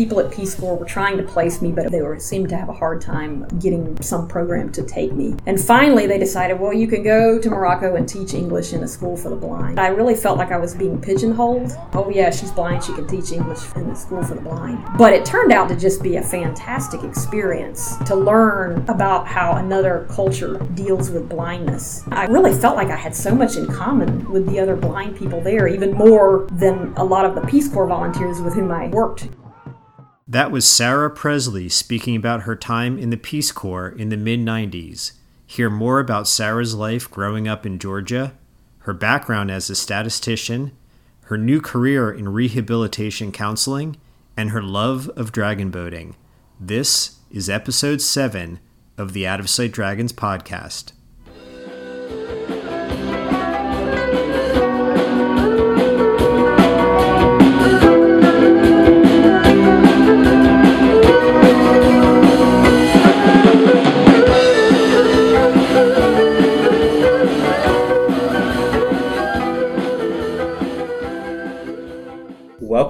people at Peace Corps were trying to place me, but they were seemed to have a hard time getting some program to take me. And finally, they decided, well, you can go to Morocco and teach English in a school for the blind. I really felt like I was being pigeonholed. Oh, yeah, she's blind. She can teach English in the school for the blind. But it turned out to just be a fantastic experience to learn about how another culture deals with blindness. I really felt like I had so much in common with the other blind people there, even more than a lot of the Peace Corps volunteers with whom I worked. That was Sarah Presley speaking about her time in the Peace Corps in the mid 90s. Hear more about Sarah's life growing up in Georgia, her background as a statistician, her new career in rehabilitation counseling, and her love of dragon boating. This is episode 7 of the Out of Sight Dragons podcast.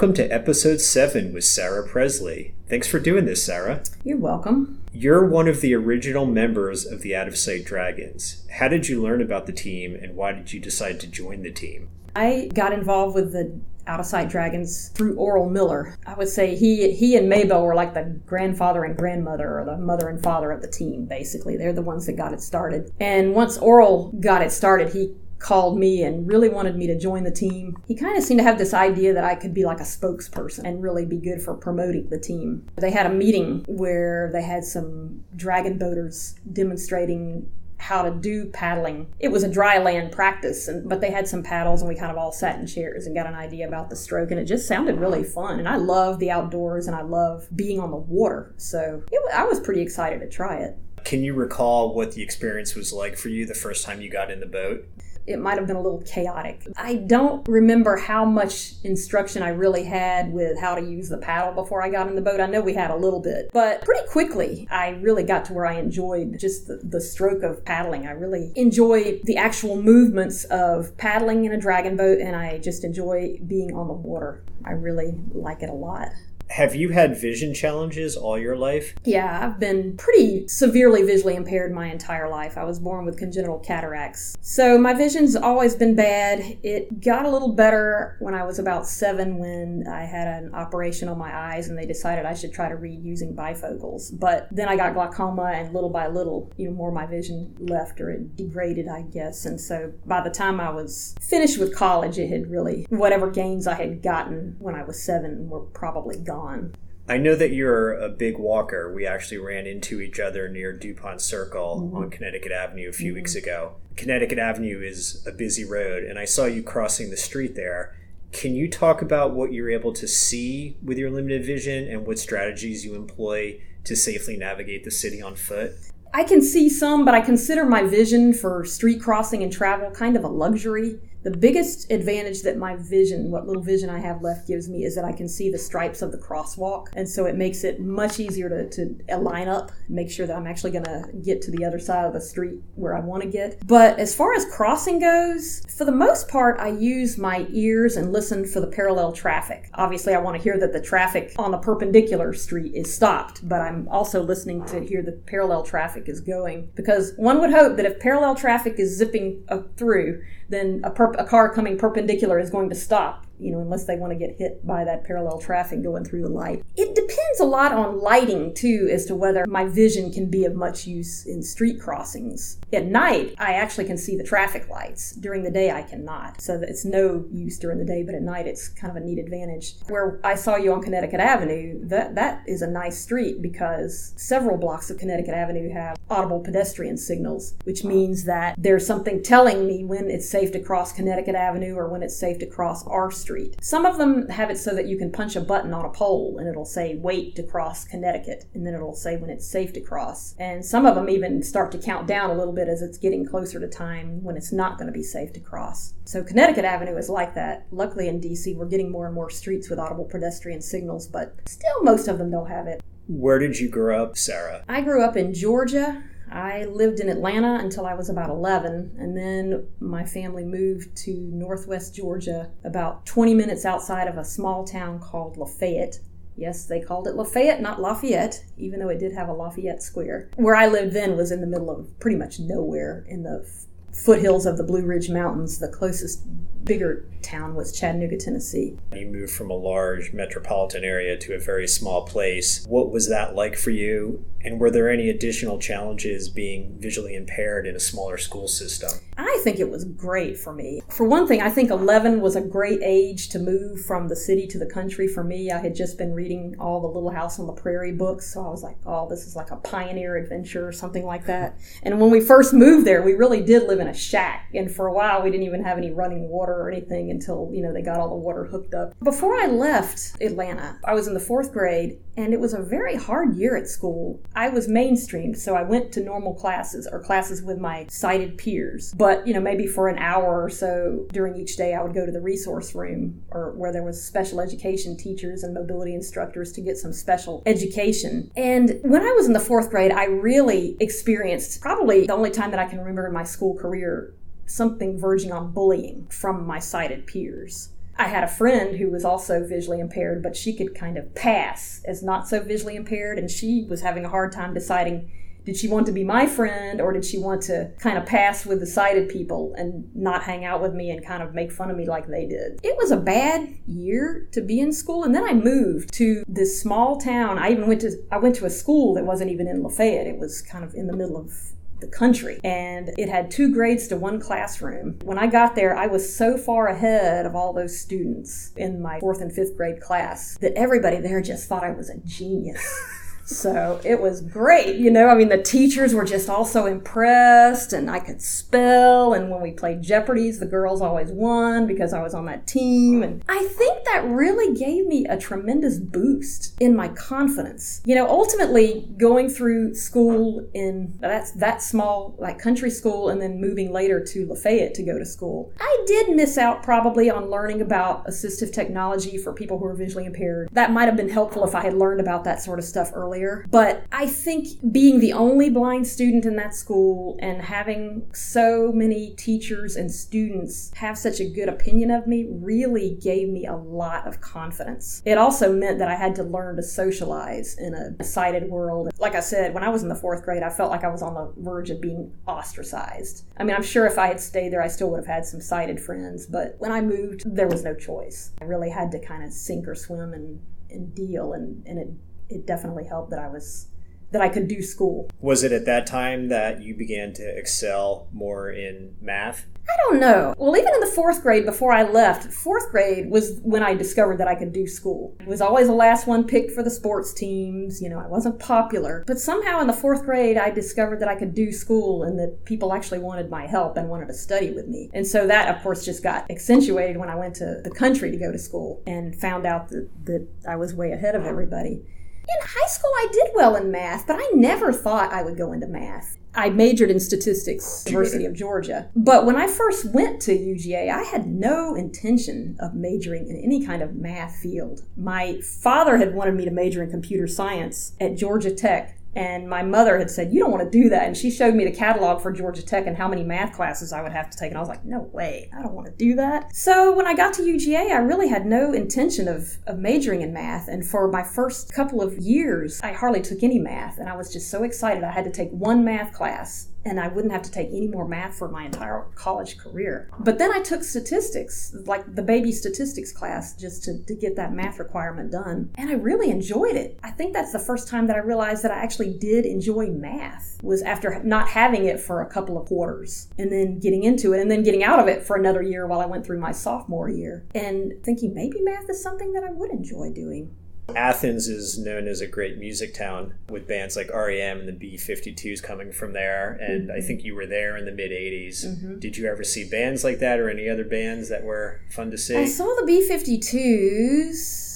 Welcome to episode 7 with Sarah Presley. Thanks for doing this, Sarah. You're welcome. You're one of the original members of the Out of Sight Dragons. How did you learn about the team and why did you decide to join the team? I got involved with the Out of Sight Dragons through Oral Miller. I would say he he and Mabel were like the grandfather and grandmother or the mother and father of the team, basically. They're the ones that got it started. And once Oral got it started, he called me and really wanted me to join the team. He kind of seemed to have this idea that I could be like a spokesperson and really be good for promoting the team. They had a meeting where they had some dragon boaters demonstrating how to do paddling. It was a dry land practice, and, but they had some paddles, and we kind of all sat in chairs and got an idea about the stroke, and it just sounded really fun. And I love the outdoors, and I love being on the water, so it, I was pretty excited to try it. Can you recall what the experience was like for you the first time you got in the boat? It might have been a little chaotic. I don't remember how much instruction I really had with how to use the paddle before I got in the boat. I know we had a little bit, but pretty quickly I really got to where I enjoyed just the, the stroke of paddling. I really enjoy the actual movements of paddling in a dragon boat, and I just enjoy being on the water. I really like it a lot. Have you had vision challenges all your life? Yeah, I've been pretty severely visually impaired my entire life. I was born with congenital cataracts. So my vision's always been bad. It got a little better when I was about seven when I had an operation on my eyes and they decided I should try to read using bifocals. But then I got glaucoma and little by little, you know, more my vision left or it degraded, I guess. And so by the time I was finished with college, it had really, whatever gains I had gotten when I was seven were probably gone on. I know that you're a big walker. We actually ran into each other near DuPont Circle mm-hmm. on Connecticut Avenue a few mm-hmm. weeks ago. Connecticut Avenue is a busy road, and I saw you crossing the street there. Can you talk about what you're able to see with your limited vision and what strategies you employ to safely navigate the city on foot? I can see some, but I consider my vision for street crossing and travel kind of a luxury. The biggest advantage that my vision, what little vision I have left, gives me is that I can see the stripes of the crosswalk. And so it makes it much easier to, to line up, make sure that I'm actually going to get to the other side of the street where I want to get. But as far as crossing goes, for the most part, I use my ears and listen for the parallel traffic. Obviously, I want to hear that the traffic on the perpendicular street is stopped, but I'm also listening to hear the parallel traffic is going because one would hope that if parallel traffic is zipping through, then a, perp- a car coming perpendicular is going to stop you know, unless they want to get hit by that parallel traffic going through the light. It depends a lot on lighting too as to whether my vision can be of much use in street crossings. At night, I actually can see the traffic lights. During the day, I cannot. So it's no use during the day, but at night, it's kind of a neat advantage. Where I saw you on Connecticut Avenue, that, that is a nice street because several blocks of Connecticut Avenue have audible pedestrian signals, which means that there's something telling me when it's safe to cross Connecticut Avenue or when it's safe to cross our street street. Some of them have it so that you can punch a button on a pole and it'll say wait to cross Connecticut and then it'll say when it's safe to cross. And some of them even start to count down a little bit as it's getting closer to time when it's not going to be safe to cross. So Connecticut Avenue is like that. Luckily in DC we're getting more and more streets with audible pedestrian signals, but still most of them don't have it. Where did you grow up, Sarah? I grew up in Georgia. I lived in Atlanta until I was about 11, and then my family moved to northwest Georgia, about 20 minutes outside of a small town called Lafayette. Yes, they called it Lafayette, not Lafayette, even though it did have a Lafayette Square. Where I lived then was in the middle of pretty much nowhere in the foothills of the Blue Ridge Mountains. The closest bigger town was Chattanooga, Tennessee. You moved from a large metropolitan area to a very small place. What was that like for you? And were there any additional challenges being visually impaired in a smaller school system? I think it was great for me. For one thing, I think 11 was a great age to move from the city to the country for me. I had just been reading all the Little House on the Prairie books, so I was like, oh, this is like a pioneer adventure or something like that. And when we first moved there, we really did live in a shack. And for a while, we didn't even have any running water or anything until, you know, they got all the water hooked up. Before I left Atlanta, I was in the fourth grade and it was a very hard year at school. I was mainstreamed, so I went to normal classes or classes with my sighted peers. But, you know, maybe for an hour or so during each day, I would go to the resource room or where there was special education teachers and mobility instructors to get some special education. And when I was in the fourth grade, I really experienced probably the only time that I can remember in my school career something verging on bullying from my sighted peers. I had a friend who was also visually impaired, but she could kind of pass as not so visually impaired, and she was having a hard time deciding did she want to be my friend or did she want to kind of pass with the sighted people and not hang out with me and kind of make fun of me like they did? It was a bad year to be in school and then I moved to this small town. I even went to I went to a school that wasn't even in Lafayette. It was kind of in the middle of the country. And it had two grades to one classroom. When I got there, I was so far ahead of all those students in my fourth and fifth grade class that everybody there just thought I was a genius. So it was great, you know. I mean, the teachers were just also impressed, and I could spell. And when we played Jeopardy's, the girls always won because I was on that team. And I think that really gave me a tremendous boost in my confidence. You know, ultimately going through school in that's that small like country school, and then moving later to Lafayette to go to school, I did miss out probably on learning about assistive technology for people who are visually impaired. That might have been helpful if I had learned about that sort of stuff earlier earlier. But I think being the only blind student in that school and having so many teachers and students have such a good opinion of me really gave me a lot of confidence. It also meant that I had to learn to socialize in a sighted world. Like I said, when I was in the fourth grade, I felt like I was on the verge of being ostracized. I mean, I'm sure if I had stayed there, I still would have had some sighted friends, but when I moved, there was no choice. I really had to kind of sink or swim and, and deal, and, and it it definitely helped that I was that I could do school. Was it at that time that you began to excel more in math? I don't know. Well, even in the fourth grade before I left, fourth grade was when I discovered that I could do school. I was always the last one picked for the sports teams. You know, I wasn't popular. But somehow in the fourth grade, I discovered that I could do school and that people actually wanted my help and wanted to study with me. And so that, of course, just got accentuated when I went to the country to go to school and found out that, that I was way ahead of everybody. In high school, I did well in math, but I never thought I would go into math. I majored in statistics, University of Georgia. But when I first went to UGA, I had no intention of majoring in any kind of math field. My father had wanted me to major in computer science at Georgia Tech, and my mother had said, You don't want to do that. And she showed me the catalog for Georgia Tech and how many math classes I would have to take. And I was like, No way, I don't want to do that. So when I got to UGA, I really had no intention of, of majoring in math. And for my first couple of years, I hardly took any math. And I was just so excited. I had to take one math class and I wouldn't have to take any more math for my entire college career. But then I took statistics, like the baby statistics class, just to, to get that math requirement done. And I really enjoyed it. I think that's the first time that I realized that I actually did enjoy math, was after not having it for a couple of quarters and then getting into it and then getting out of it for another year while I went through my sophomore year and thinking maybe math is something that I would enjoy doing. Athens is known as a great music town with bands like REM and the B 52s coming from there. And mm-hmm. I think you were there in the mid 80s. Mm-hmm. Did you ever see bands like that or any other bands that were fun to see? I saw the B 52s.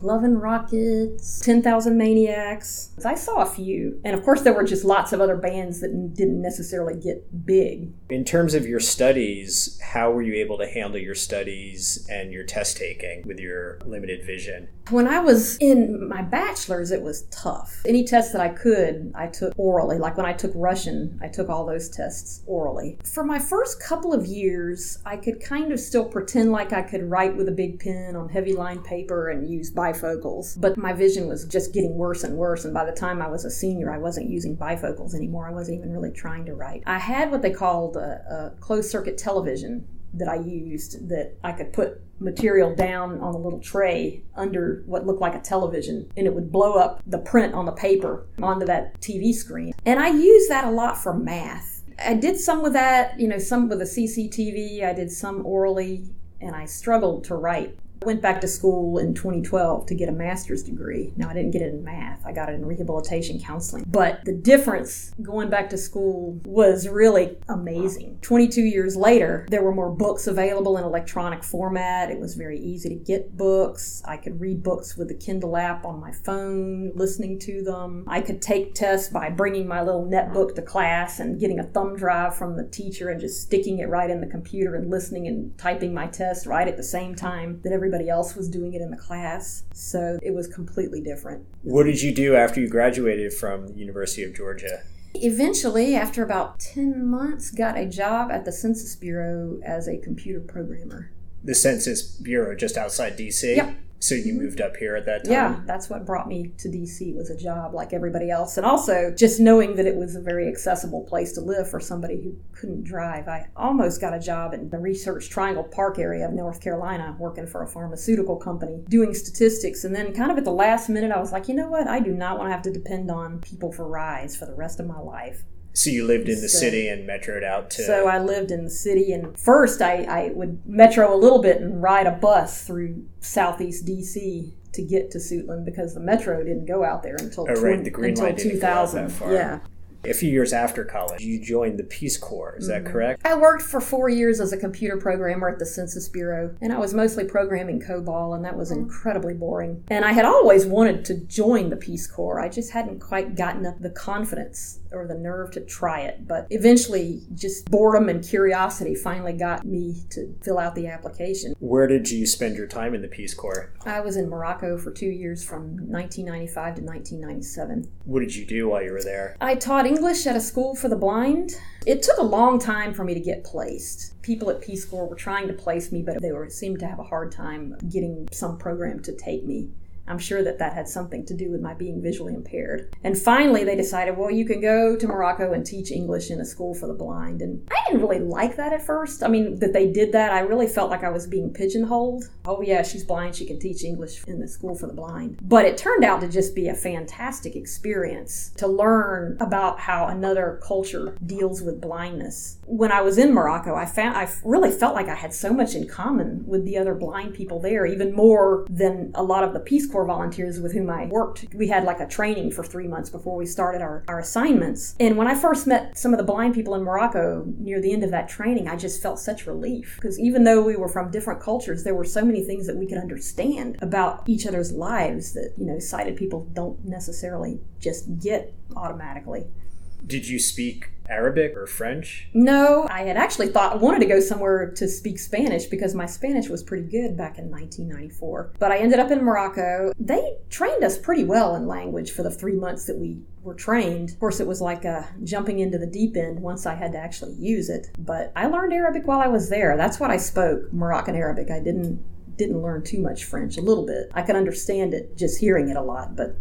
Love and Rockets, 10,000 Maniacs. I saw a few. And of course, there were just lots of other bands that didn't necessarily get big. In terms of your studies, how were you able to handle your studies and your test taking with your limited vision? When I was in my bachelor's, it was tough. Any test that I could, I took orally. Like when I took Russian, I took all those tests orally. For my first couple of years, I could kind of still pretend like I could write with a big pen on heavy line paper and use bifocals, but my vision was just getting worse and worse. And by the time I was a senior, I wasn't using bifocals anymore. I wasn't even really trying to write. I had what they called a, a closed circuit television that I used that I could put material down on a little tray under what looked like a television and it would blow up the print on the paper onto that TV screen. And I used that a lot for math. I did some with that, you know, some with a CCTV, I did some orally, and I struggled to write went back to school in 2012 to get a master's degree. Now, I didn't get it in math, I got it in rehabilitation counseling. But the difference going back to school was really amazing. 22 years later, there were more books available in electronic format. It was very easy to get books. I could read books with the Kindle app on my phone, listening to them. I could take tests by bringing my little netbook to class and getting a thumb drive from the teacher and just sticking it right in the computer and listening and typing my test right at the same time that every everybody else was doing it in the class. So it was completely different. What did you do after you graduated from the University of Georgia? Eventually, after about 10 months, got a job at the Census Bureau as a computer programmer. The Census Bureau just outside DC? Yep. So you moved up here at that time? Yeah, that's what brought me to DC was a job like everybody else. And also just knowing that it was a very accessible place to live for somebody who couldn't drive. I almost got a job in the Research Triangle Park area of North Carolina working for a pharmaceutical company doing statistics. And then kind of at the last minute, I was like, you know what? I do not want to have to depend on people for rides for the rest of my life. So you lived in the so, city and metroed out to. So I lived in the city, and first I, I would metro a little bit and ride a bus through southeast DC to get to Suitland because the metro didn't go out there until oh, right. the green until 2000. Yeah. A few years after college, you joined the Peace Corps. Is mm-hmm. that correct? I worked for four years as a computer programmer at the Census Bureau, and I was mostly programming COBOL, and that was mm-hmm. incredibly boring. And I had always wanted to join the Peace Corps. I just hadn't quite gotten up the confidence or the nerve to try it. But eventually, just boredom and curiosity finally got me to fill out the application. Where did you spend your time in the Peace Corps? I was in Morocco for two years from 1995 to 1997. What did you do while you were there? I taught English at a school for the blind. It took a long time for me to get placed. People at Peace Corps were trying to place me, but they were seemed to have a hard time getting some program to take me. I'm sure that that had something to do with my being visually impaired. And finally, they decided, well, you can go to Morocco and teach English in a school for the blind. And I didn't really like that at first. I mean, that they did that, I really felt like I was being pigeonholed. Oh, yeah, she's blind, she can teach English in the school for the blind. But it turned out to just be a fantastic experience to learn about how another culture deals with blindness. When I was in Morocco, I found I really felt like I had so much in common with the other blind people there, even more than a lot of the Peace Corps Volunteers with whom I worked. We had like a training for three months before we started our, our assignments. And when I first met some of the blind people in Morocco near the end of that training, I just felt such relief because even though we were from different cultures, there were so many things that we could understand about each other's lives that, you know, sighted people don't necessarily just get automatically. Did you speak Arabic or French? No, I had actually thought I wanted to go somewhere to speak Spanish because my Spanish was pretty good back in 1994. But I ended up in Morocco. They trained us pretty well in language for the three months that we were trained. Of course, it was like uh, jumping into the deep end once I had to actually use it. But I learned Arabic while I was there. That's what I spoke Moroccan Arabic. I didn't didn't learn too much French. A little bit. I could understand it just hearing it a lot, but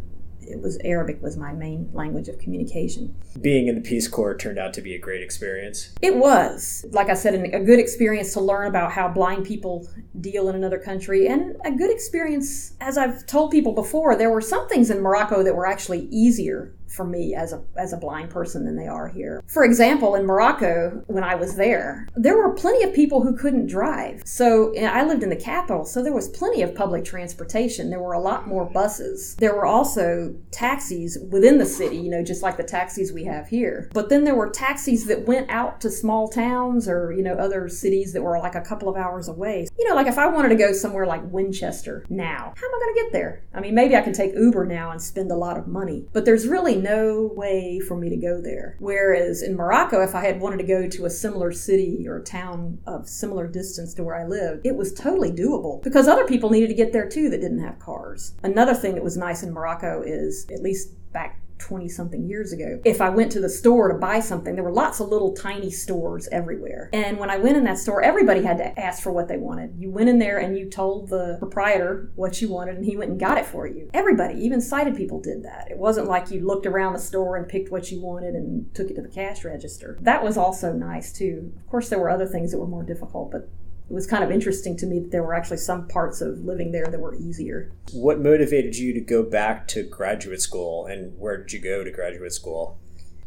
it was Arabic was my main language of communication. Being in the Peace Corps turned out to be a great experience. It was, like I said, a good experience to learn about how blind people deal in another country, and a good experience. As I've told people before, there were some things in Morocco that were actually easier for me as a as a blind person than they are here. For example, in Morocco when I was there, there were plenty of people who couldn't drive. So I lived in the capital, so there was plenty of public transportation. There were a lot more buses. There were also taxis within the city, you know, just like the taxis we have here. But then there were taxis that went out to small towns or, you know, other cities that were like a couple of hours away. You know, like if I wanted to go somewhere like Winchester now, how am I going to get there? I mean, maybe I can take Uber now and spend a lot of money, but there's really no way for me to go there. Whereas in Morocco, if I had wanted to go to a similar city or town of similar distance to where I lived, it was totally doable because other people needed to get there too that didn't have cars. Another thing that was nice in Morocco is, at least back 20 something years ago. If I went to the store to buy something, there were lots of little tiny stores everywhere. And when I went in that store, everybody had to ask for what they wanted. You went in there and you told the proprietor what you wanted, and he went and got it for you. Everybody, even sighted people, did that. It wasn't like you looked around the store and picked what you wanted and took it to the cash register. That was also nice too. Of course, there were other things that were more difficult, but it was kind of interesting to me that there were actually some parts of living there that were easier. What motivated you to go back to graduate school and where did you go to graduate school?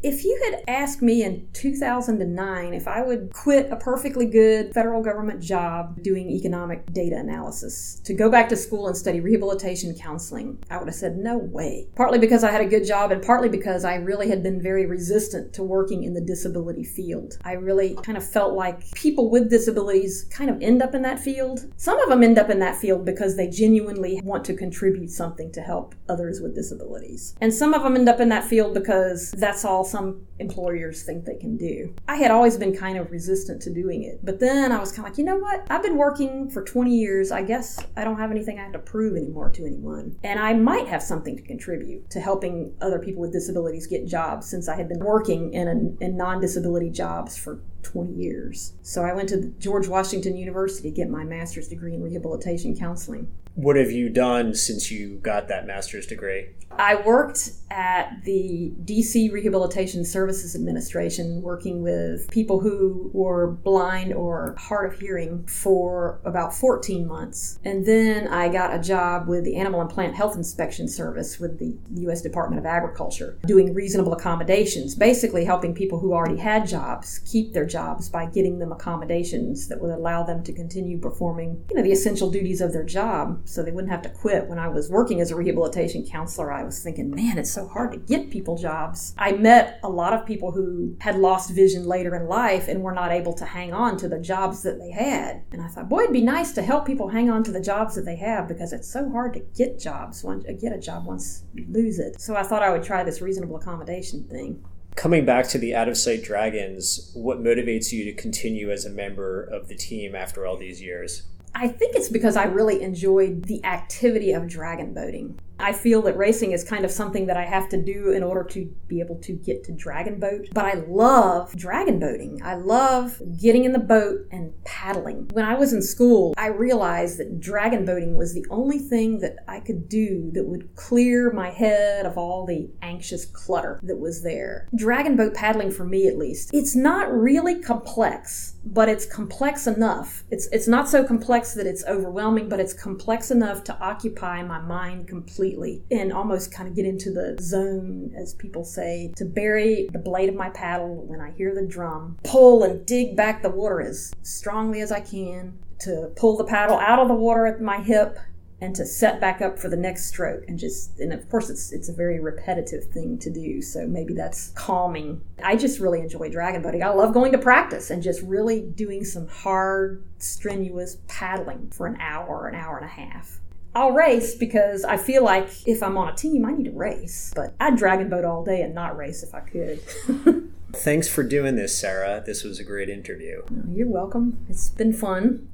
If you had asked me in 2009 if I would quit a perfectly good federal government job doing economic data analysis to go back to school and study rehabilitation counseling, I would have said no way. Partly because I had a good job and partly because I really had been very resistant to working in the disability field. I really kind of felt like people with disabilities kind of end up in that field. Some of them end up in that field because they genuinely want to contribute something to help others with disabilities. And some of them end up in that field because that's all some employers think they can do. I had always been kind of resistant to doing it, but then I was kind of like, you know what? I've been working for 20 years. I guess I don't have anything I have to prove anymore to anyone. And I might have something to contribute to helping other people with disabilities get jobs since I had been working in, a, in non disability jobs for 20 years. So I went to George Washington University to get my master's degree in rehabilitation counseling. What have you done since you got that master's degree? I worked at the DC Rehabilitation Services Administration working with people who were blind or hard of hearing for about 14 months. And then I got a job with the Animal and Plant Health Inspection Service with the U.S. Department of Agriculture doing reasonable accommodations, basically helping people who already had jobs keep their jobs by getting them accommodations that would allow them to continue performing, you know, the essential duties of their job so they wouldn't have to quit. When I was working as a rehabilitation counselor, I was thinking, man, it's so hard to get people jobs. I met a lot of people who had lost vision later in life and were not able to hang on to the jobs that they had. And I thought, boy, it'd be nice to help people hang on to the jobs that they have because it's so hard to get jobs, once, uh, get a job once you lose it. So I thought I would try this reasonable accommodation thing. Coming back to the out of sight dragons, what motivates you to continue as a member of the team after all these years? I think it's because I really enjoyed the activity of dragon boating. I feel that racing is kind of something that I have to do in order to be able to get to dragon boat. But I love dragon boating. I love getting in the boat and paddling. When I was in school, I realized that dragon boating was the only thing that I could do that would clear my head of all the anxious clutter that was there. Dragon boat paddling for me at least, it's not really complex, but it's complex enough. It's it's not so complex that it's overwhelming, but it's complex enough to occupy my mind completely completely and almost kind of get into the zone, as people say, to bury the blade of my paddle when I hear the drum, pull and dig back. The water as strongly as I can, to pull the paddle out of the water at my hip and to set back up for the next stroke. And just and of course it's it's a very repetitive thing to do. So maybe that's calming. I just really enjoy dragon boating i love going to practice and just really doing some hard strenuous paddling for an hour an hour and a half I'll race because I feel like if I'm on a team, I need to race. But I'd dragon boat all day and not race if I could. Thanks for doing this, Sarah. This was a great interview. You're welcome. It's been fun.